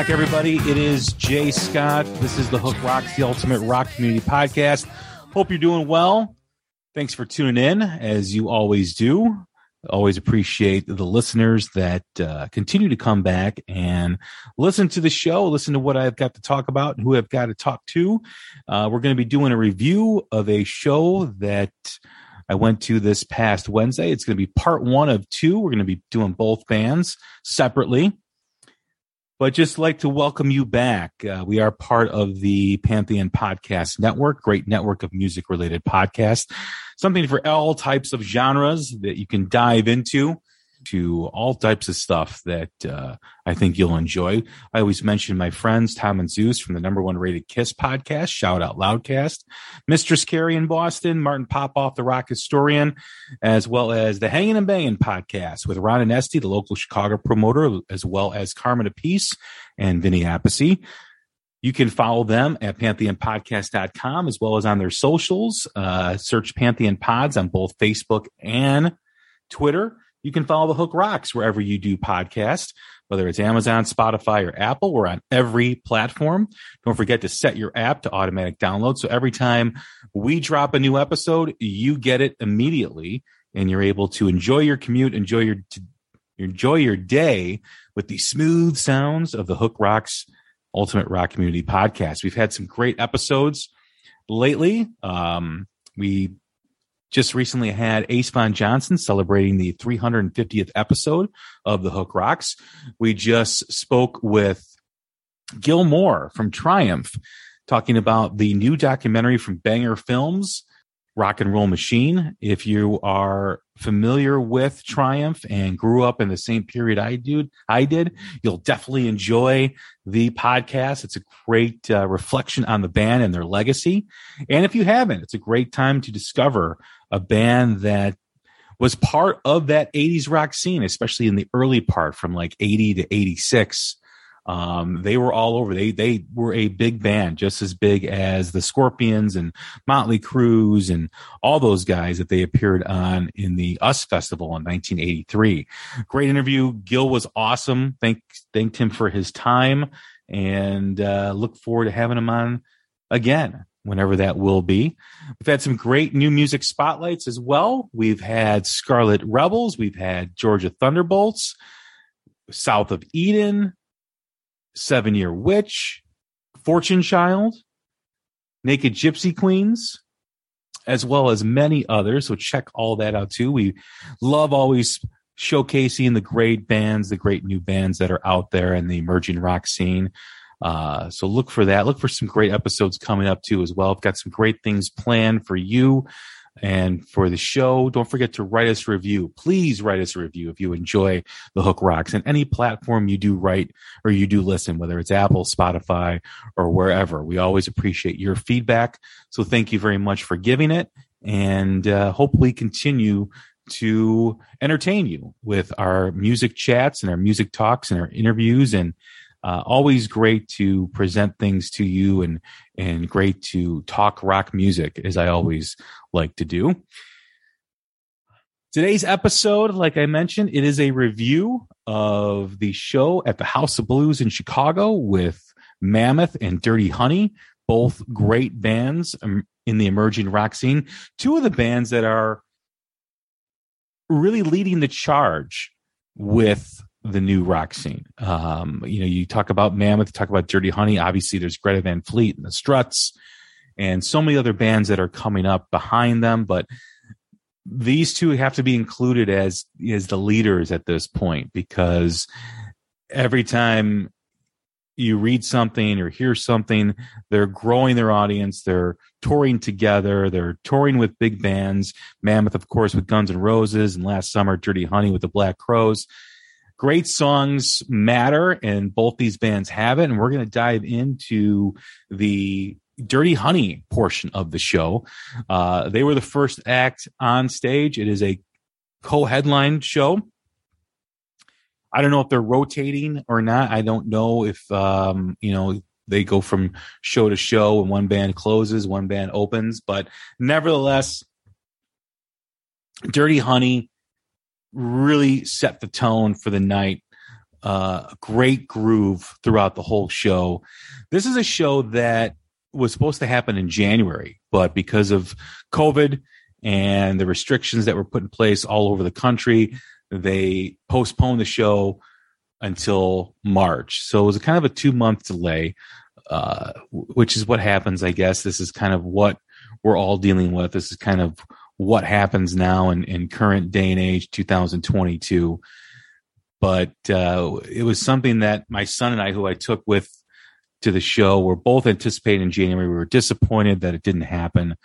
Back, everybody. It is Jay Scott. This is the Hook Rocks, the Ultimate Rock Community Podcast. Hope you're doing well. Thanks for tuning in, as you always do. Always appreciate the listeners that uh, continue to come back and listen to the show, listen to what I've got to talk about and who I've got to talk to. Uh, we're going to be doing a review of a show that I went to this past Wednesday. It's going to be part one of two. We're going to be doing both bands separately but just like to welcome you back. Uh, we are part of the Pantheon Podcast Network, great network of music related podcasts, something for all types of genres that you can dive into to all types of stuff that uh, I think you'll enjoy. I always mention my friends Tom and Zeus from the number one rated Kiss podcast, Shout Out Loudcast, Mistress Carrie in Boston, Martin Popoff, the rock historian, as well as the Hanging and Banging podcast with Ron and Esty, the local Chicago promoter, as well as Carmine Appice and Vinny Appice. You can follow them at pantheonpodcast.com as well as on their socials. Uh, search Pantheon Pods on both Facebook and Twitter. You can follow the Hook Rocks wherever you do podcasts, whether it's Amazon, Spotify, or Apple. We're on every platform. Don't forget to set your app to automatic download. So every time we drop a new episode, you get it immediately and you're able to enjoy your commute, enjoy your, enjoy your day with the smooth sounds of the Hook Rocks Ultimate Rock Community podcast. We've had some great episodes lately. Um, we just recently had Ace Von Johnson celebrating the 350th episode of the Hook Rocks. We just spoke with Gil Moore from Triumph, talking about the new documentary from Banger Films, Rock and Roll Machine. If you are familiar with Triumph and grew up in the same period I did, I did, you'll definitely enjoy the podcast. It's a great uh, reflection on the band and their legacy. And if you haven't, it's a great time to discover a band that was part of that 80s rock scene, especially in the early part from like 80 to 86. Um, they were all over. They they were a big band, just as big as the Scorpions and Motley Crue's and all those guys that they appeared on in the US Festival in 1983. Great interview. Gil was awesome. Thank thanked him for his time and uh, look forward to having him on again whenever that will be. We've had some great new music spotlights as well. We've had Scarlet Rebels, we've had Georgia Thunderbolts, South of Eden, Seven Year Witch, Fortune Child, Naked Gypsy Queens, as well as many others. So check all that out too. We love always showcasing the great bands, the great new bands that are out there in the emerging rock scene. Uh, so look for that. Look for some great episodes coming up too as well. I've got some great things planned for you and for the show. Don't forget to write us a review. Please write us a review if you enjoy the Hook Rocks and any platform you do write or you do listen, whether it's Apple, Spotify, or wherever. We always appreciate your feedback. So thank you very much for giving it and uh, hopefully continue to entertain you with our music chats and our music talks and our interviews and uh, always great to present things to you and and great to talk rock music as I always like to do. Today's episode, like I mentioned, it is a review of the show at the House of Blues in Chicago with Mammoth and Dirty Honey, both great bands um, in the emerging rock scene. Two of the bands that are really leading the charge with the new rock scene. Um, you know, you talk about Mammoth, talk about Dirty Honey. Obviously, there's Greta Van Fleet and the Struts, and so many other bands that are coming up behind them. But these two have to be included as as the leaders at this point because every time you read something or hear something, they're growing their audience. They're touring together. They're touring with big bands. Mammoth, of course, with Guns N' Roses, and last summer, Dirty Honey with the Black Crowes great songs matter and both these bands have it and we're going to dive into the dirty honey portion of the show. Uh, they were the first act on stage. It is a co-headline show. I don't know if they're rotating or not. I don't know if um, you know they go from show to show and one band closes one band opens but nevertheless dirty honey really set the tone for the night uh, great groove throughout the whole show. This is a show that was supposed to happen in January, but because of COVID and the restrictions that were put in place all over the country, they postponed the show until March. So it was kind of a two month delay, uh, which is what happens, I guess. This is kind of what we're all dealing with. This is kind of what happens now in, in current day and age, 2022. But uh, it was something that my son and I, who I took with to the show, were both anticipating in January. We were disappointed that it didn't happen,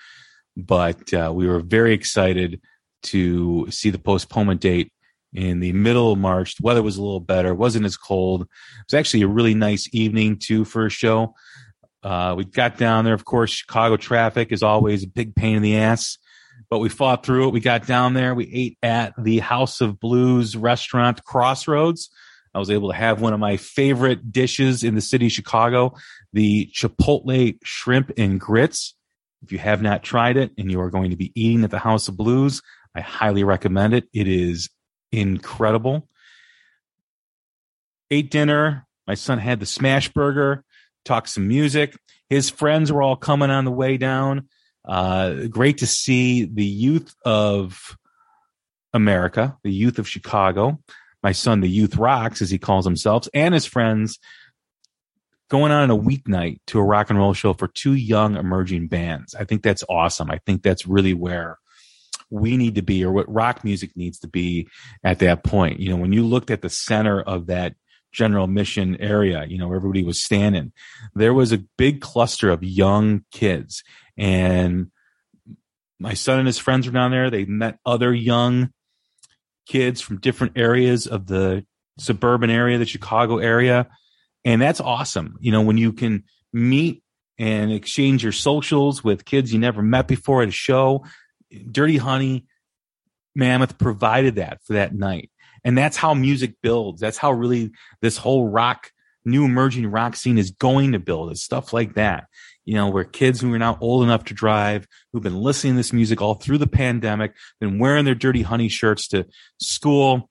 but uh, we were very excited to see the postponement date in the middle of March. The weather was a little better, wasn't as cold. It was actually a really nice evening too for a show. Uh, we got down there. Of course, Chicago traffic is always a big pain in the ass but we fought through it. We got down there. We ate at the House of Blues restaurant Crossroads. I was able to have one of my favorite dishes in the city of Chicago, the Chipotle shrimp and grits. If you have not tried it and you are going to be eating at the House of Blues, I highly recommend it. It is incredible. Ate dinner. My son had the smash burger, talked some music. His friends were all coming on the way down. Uh, great to see the youth of America, the youth of Chicago, my son, the youth rocks, as he calls himself, and his friends going on a weeknight to a rock and roll show for two young emerging bands. I think that's awesome. I think that's really where we need to be or what rock music needs to be at that point. You know, when you looked at the center of that general mission area, you know, everybody was standing, there was a big cluster of young kids and my son and his friends were down there. They met other young kids from different areas of the suburban area, the Chicago area. And that's awesome. You know, when you can meet and exchange your socials with kids you never met before at a show. Dirty Honey Mammoth provided that for that night. And that's how music builds. That's how really this whole rock, new emerging rock scene is going to build. It's stuff like that you know, where kids who are now old enough to drive, who've been listening to this music all through the pandemic, been wearing their dirty honey shirts to school.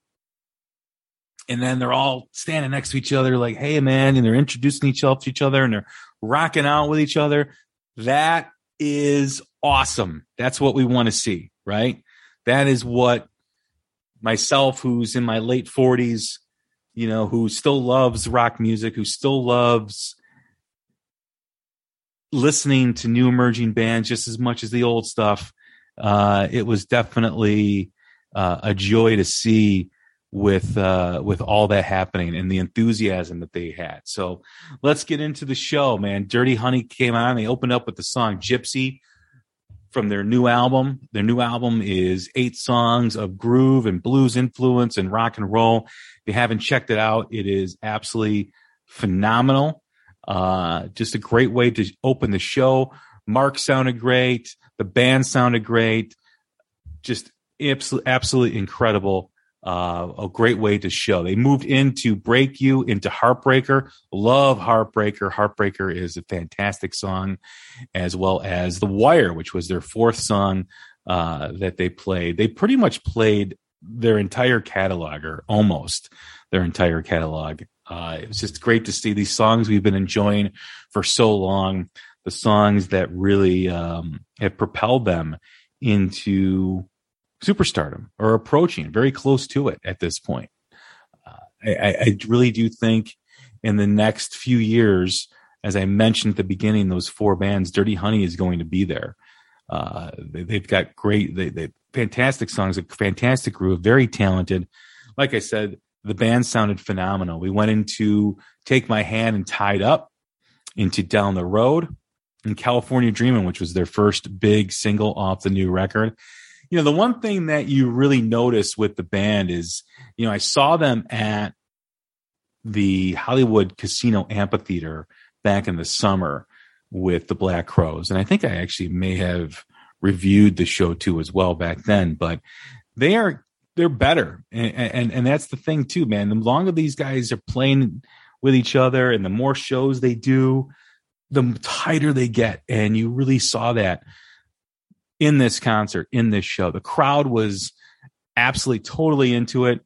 And then they're all standing next to each other, like, hey, man, and they're introducing each other to each other and they're rocking out with each other. That is awesome. That's what we want to see, right? That is what myself, who's in my late 40s, you know, who still loves rock music, who still loves listening to new emerging bands just as much as the old stuff. Uh, it was definitely uh, a joy to see with uh, with all that happening and the enthusiasm that they had. So let's get into the show, man. Dirty Honey came on. They opened up with the song Gypsy from their new album. Their new album is eight songs of groove and blues influence and rock and roll. If you haven't checked it out, it is absolutely phenomenal. Uh, just a great way to open the show. Mark sounded great. The band sounded great. Just absolutely, incredible. Uh, a great way to show. They moved into Break You, into Heartbreaker. Love Heartbreaker. Heartbreaker is a fantastic song, as well as The Wire, which was their fourth song uh, that they played. They pretty much played their entire catalog, or almost their entire catalog uh, it was just great to see these songs we've been enjoying for so long, the songs that really um, have propelled them into superstardom or approaching very close to it at this point. Uh, I, I, really do think in the next few years, as I mentioned at the beginning, those four bands, Dirty Honey is going to be there. Uh, they, have got great, they, they fantastic songs, a fantastic groove, very talented. Like I said, the band sounded phenomenal. We went into Take My Hand and Tied Up, into Down the Road, and California Dreaming, which was their first big single off the new record. You know, the one thing that you really notice with the band is, you know, I saw them at the Hollywood Casino Amphitheater back in the summer with the Black Crowes. And I think I actually may have reviewed the show too as well back then, but they are they're better, and, and and that's the thing too, man. The longer these guys are playing with each other, and the more shows they do, the tighter they get, and you really saw that in this concert, in this show. The crowd was absolutely totally into it.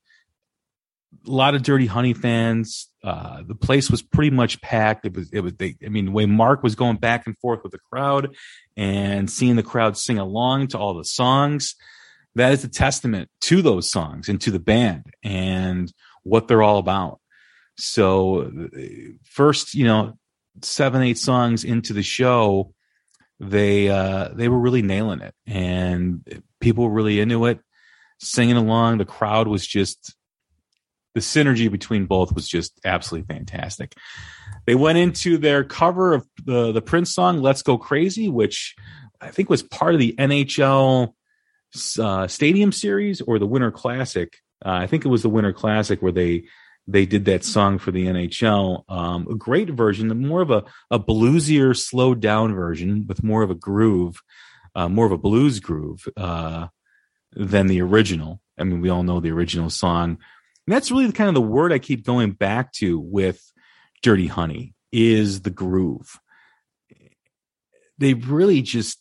a lot of Dirty Honey fans. Uh, the place was pretty much packed. It was, it was, they, I mean, the way Mark was going back and forth with the crowd and seeing the crowd sing along to all the songs, that is a testament to those songs and to the band and what they're all about. So, first, you know, seven, eight songs into the show, they, uh, they were really nailing it and people were really into it, singing along. The crowd was just, the synergy between both was just absolutely fantastic. They went into their cover of the the Prince song "Let's Go Crazy," which I think was part of the NHL uh, Stadium Series or the Winter Classic. Uh, I think it was the Winter Classic where they they did that song for the NHL. Um, a great version, more of a a bluesier, slowed down version with more of a groove, uh, more of a blues groove uh, than the original. I mean, we all know the original song and that's really the kind of the word I keep going back to with Dirty Honey is the groove. They've really just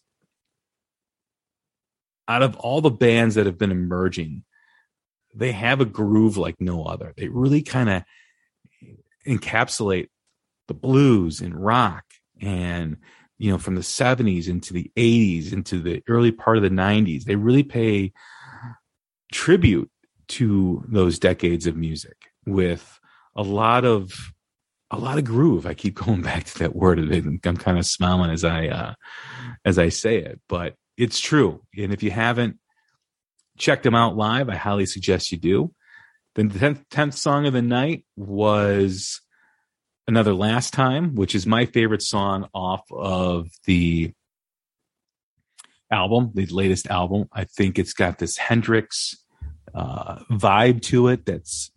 out of all the bands that have been emerging, they have a groove like no other. They really kind of encapsulate the blues and rock and you know from the 70s into the 80s into the early part of the 90s they really pay tribute to those decades of music with a lot of a lot of groove. I keep going back to that word. And I'm kind of smiling as I uh, as I say it, but it's true. And if you haven't checked them out live, I highly suggest you do. Then the 10th, 10th song of the night was another last time, which is my favorite song off of the album, the latest album. I think it's got this Hendrix uh, vibe to it that's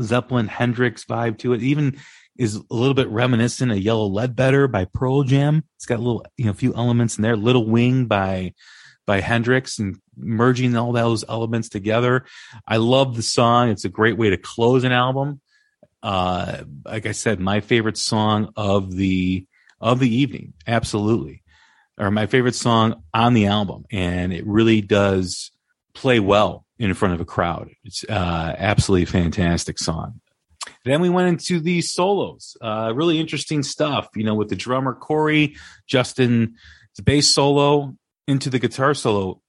Zeppelin Hendrix vibe to it. Even is a little bit reminiscent of Yellow Ledbetter by Pearl Jam. It's got a little, you know, a few elements in there. Little Wing by by Hendrix and merging all those elements together. I love the song. It's a great way to close an album. Uh, like I said, my favorite song of the of the evening, absolutely, or my favorite song on the album, and it really does play well in front of a crowd. It's uh, absolutely fantastic song. Then we went into the solos. Uh, really interesting stuff, you know, with the drummer Corey, Justin, bass solo, into the guitar solo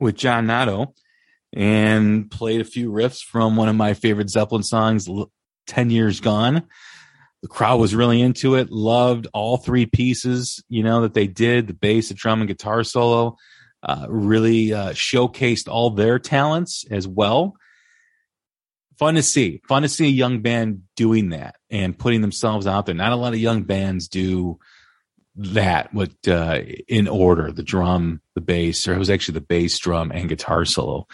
with John Notto, and played a few riffs from one of my favorite Zeppelin songs, 10 Years Gone. The crowd was really into it, loved all three pieces, you know, that they did the bass, the drum, and guitar solo uh, really uh, showcased all their talents as well. Fun to see. Fun to see a young band doing that and putting themselves out there. Not a lot of young bands do that with uh, in order the drum, the bass, or it was actually the bass, drum, and guitar solo.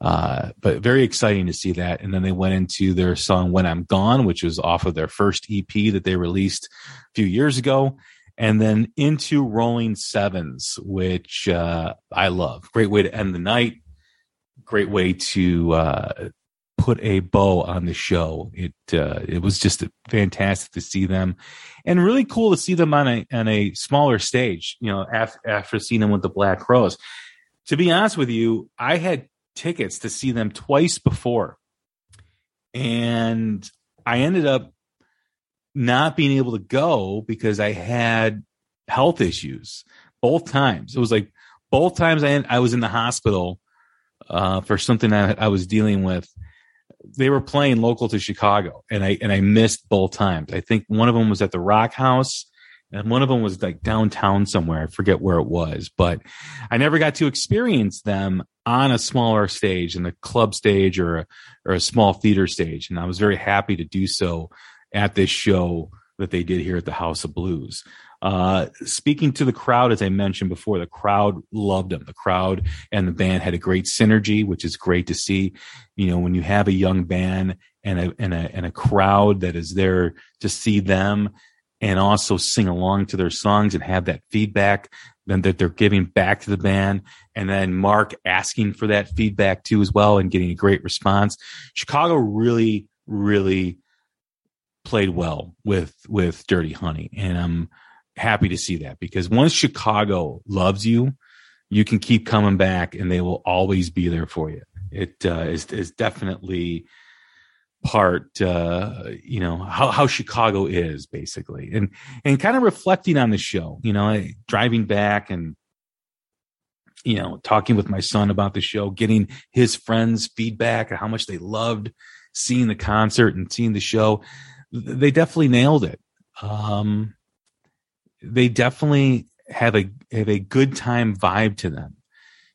Uh, but very exciting to see that. And then they went into their song When I'm Gone, which was off of their first EP that they released a few years ago and then into Rolling Sevens, which uh, I love. Great way to end the night. Great way to uh, put a bow on the show. It uh, it was just fantastic to see them, and really cool to see them on a on a smaller stage. You know, after, after seeing them with the Black Crowes. To be honest with you, I had tickets to see them twice before, and I ended up not being able to go because I had health issues both times. It was like both times I, I was in the hospital uh, for something that I was dealing with. They were playing local to Chicago, and I and I missed both times. I think one of them was at the Rock House, and one of them was like downtown somewhere. I forget where it was, but I never got to experience them on a smaller stage, in the club stage or a, or a small theater stage. And I was very happy to do so at this show that they did here at the House of Blues. Uh, speaking to the crowd, as I mentioned before, the crowd loved him. The crowd and the band had a great synergy, which is great to see. You know, when you have a young band and a and a and a crowd that is there to see them and also sing along to their songs and have that feedback then that they're giving back to the band and then mark asking for that feedback too as well and getting a great response chicago really really played well with with Dirty Honey, and I'm happy to see that because once Chicago loves you, you can keep coming back, and they will always be there for you. It uh, is is definitely part uh you know how how chicago is basically and and kind of reflecting on the show you know driving back and you know talking with my son about the show getting his friends feedback how much they loved seeing the concert and seeing the show they definitely nailed it um they definitely have a have a good time vibe to them.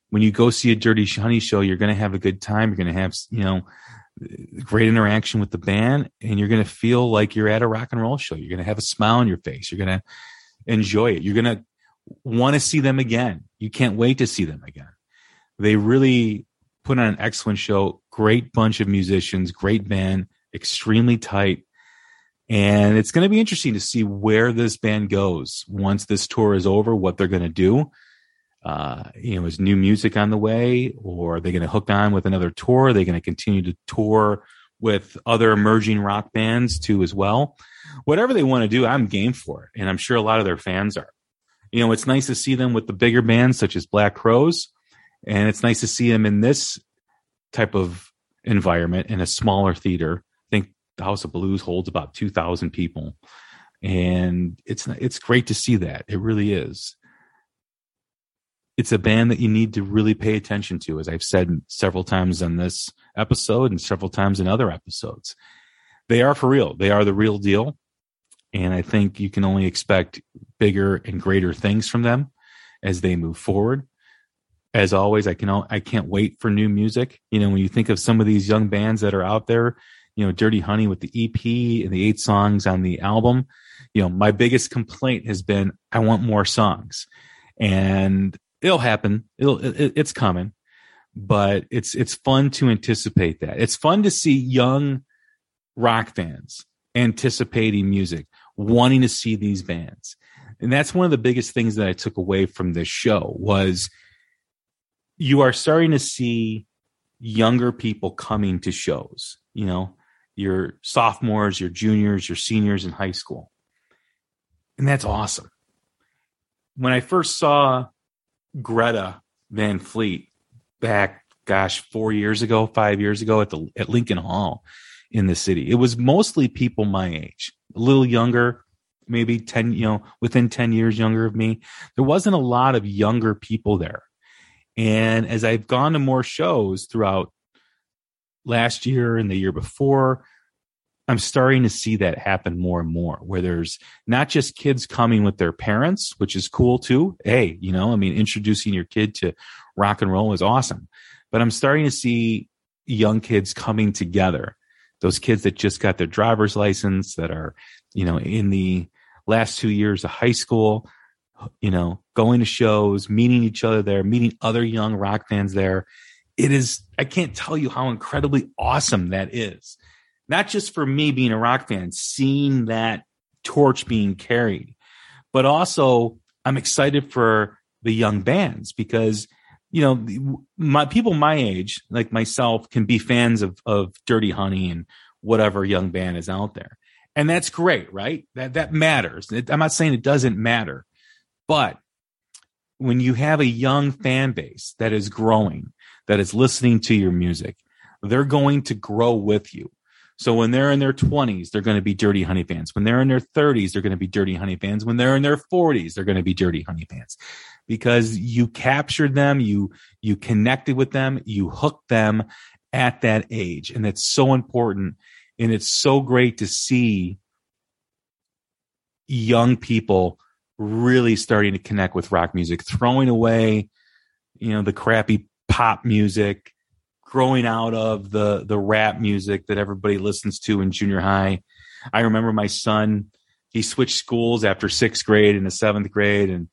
When you go see a dirty honey show you're going to have a good time. You're going to have you know great interaction with the band and you're going to feel like you're at a rock and roll show. You're going to have a smile on your face. You're going to enjoy it. You're going to want to see them again. You can't wait to see them again. They really put on an excellent show. Great bunch of musicians great band extremely tight and it's going to be interesting to see where this band goes once this tour is over what they're going to do uh, you know, is new music on the way, or are they going to hook on with another tour? Are they going to continue to tour with other emerging rock bands too, as well? Whatever they want to do, I'm game for it, and I'm sure a lot of their fans are. You know, it's nice to see them with the bigger bands such as Black Crowes, and it's nice to see them in this type of environment in a smaller theater. The House of Blues holds about two thousand people, and it's it's great to see that. It really is it's a band that you need to really pay attention to, as I've said several times on this episode and several times in other episodes. They are for real. They are the real deal. And I think you can only expect bigger and greater things from them as they move forward. As always, I can I can't wait for new music. You know, when you think of some of these young bands that are out there, you know, Dirty Honey with the EP and the eight songs on the album, you know, my biggest complaint has been I want more songs. And it'll happen. It'll it, it's coming, but it's it's fun to anticipate that. It's fun to see young rock fans anticipating music, wanting to see these bands. And that's one of the biggest things that I took away from this show was you are starting to see younger people coming to shows, you know, your sophomores, your juniors, your seniors in high school. And that's awesome. When I first saw Greta Van Fleet back, gosh, four years ago, five years ago at the at Lincoln Hall in the city. It was mostly people my age, a little younger, maybe 10, you know, within 10 years younger of me. There wasn't a lot of younger people there. And as I've gone to more shows throughout last year and the year before, I'm starting to see that happen more and more where there's not just kids coming with their parents, which is cool too. Hey, you know, I mean, introducing your kid to rock and roll is awesome. But I'm starting to see young kids coming together. Those kids that just got their driver's license that are, you know, in the last two years of high school, you know, going to shows, meeting each other there, meeting other young rock fans there. It is, I can't tell you how incredibly awesome that is not just for me being a rock fan, seeing that torch being carried, but also I'm excited for the young bands because you know my people my age like myself can be fans of of Dirty Honey and whatever young band is out there. And that's great, right? That that matters. I'm not saying it doesn't matter. But when you have a young fan base that is growing, that is listening to your music, they're going to grow with you. So when they're in their 20s, they're going to be Dirty Honey fans. When they're in their 30s, they're going to be Dirty Honey fans. When they're in their 40s, they're going to be Dirty Honey fans because you captured them, you you connected with them, you hooked them at that age, and it's so important. And it's so great to see young people really starting to connect with rock music, throwing away, you know, the crappy pop music growing out of the the rap music that everybody listens to in junior high. I remember my son, he switched schools after sixth grade into seventh grade. And,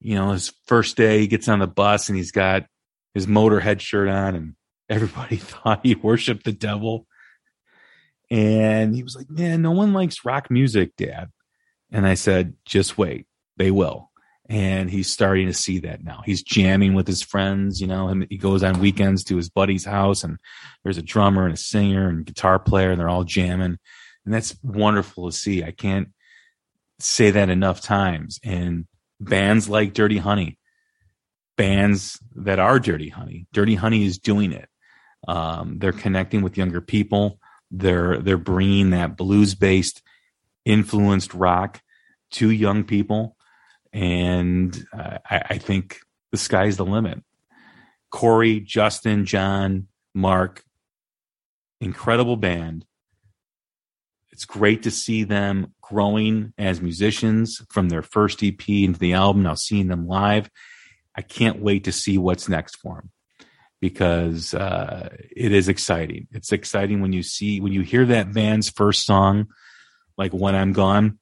you know, his first day he gets on the bus and he's got his motorhead shirt on and everybody thought he worshiped the devil. And he was like, man, no one likes rock music, dad. And I said, just wait, they will and he's starting to see that now. He's jamming with his friends, you know, and he goes on weekends to his buddy's house and there's a drummer and a singer and guitar player and they're all jamming. And that's wonderful to see. I can't say that enough times. And bands like Dirty Honey, bands that are Dirty Honey, Dirty Honey is doing it. Um, they're connecting with younger people. They're they're bringing that blues based influenced rock to young people, and uh, I, I think the sky's the limit. Corey, Justin, John, Mark, incredible band. It's great to see them growing as musicians from their first EP into the album. Now seeing them live, I can't wait to see what's next for them because uh, it is exciting. It's exciting when you see when you hear that band's first song, like "When I'm Gone,"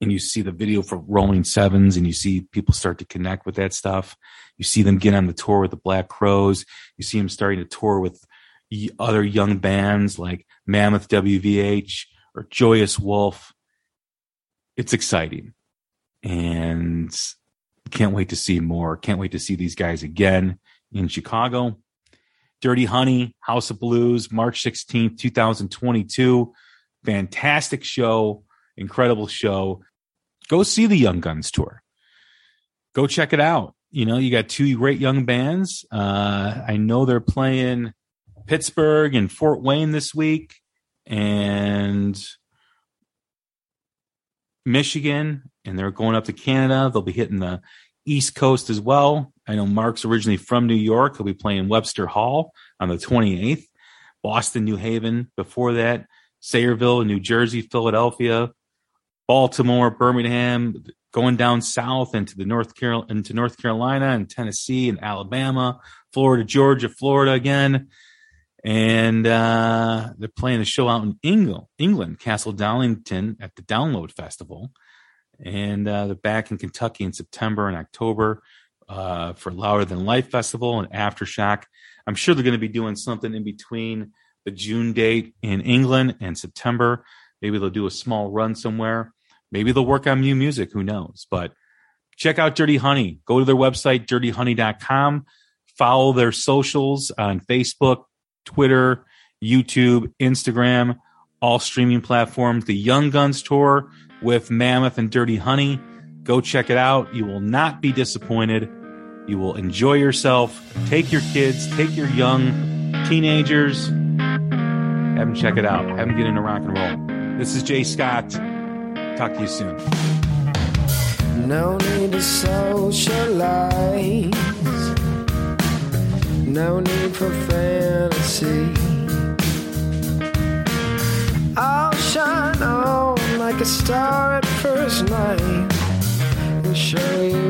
and you see the video for Rolling Sevens, and you see people start to connect with that stuff. You see them get on the tour with the Black Crowes. You see them starting to tour with other young bands like Mammoth WVH or Joyous Wolf. It's exciting. And can't wait to see more. Can't wait to see these guys again in Chicago. Dirty Honey, House of Blues, March 16th, 2022. Fantastic show, incredible show. Go see the Young Guns tour. Go check it out. You know, you got two great young bands. Uh, I know they're playing Pittsburgh and Fort Wayne this week and Michigan, and they're going up to Canada. They'll be hitting the East Coast as well. I know Mark's originally from New York. He'll be playing Webster Hall on the 28th, Boston, New Haven. Before that, Sayreville, New Jersey, Philadelphia, Baltimore, Birmingham, going down south into the North Carol into North Carolina and Tennessee and Alabama, Florida, Georgia, Florida again and uh, they're playing a show out in England, England, Castle Donington at the Download Festival, and uh, they're back in Kentucky in September and October uh, for Louder Than Life Festival and Aftershock. I'm sure they're going to be doing something in between the June date in England and September. Maybe they'll do a small run somewhere. Maybe they'll work on new music. Who knows? But check out Dirty Honey. Go to their website, dirtyhoney.com. Follow their socials on Facebook, Twitter, YouTube, Instagram, all streaming platforms. The Young Guns Tour with Mammoth and Dirty Honey. Go check it out. You will not be disappointed. You will enjoy yourself. Take your kids, take your young teenagers, have them check it out. Have them get into rock and roll. This is Jay Scott. Talk to you soon. No need to socialize. No need for fantasy. I'll shine on like a star at first night and show you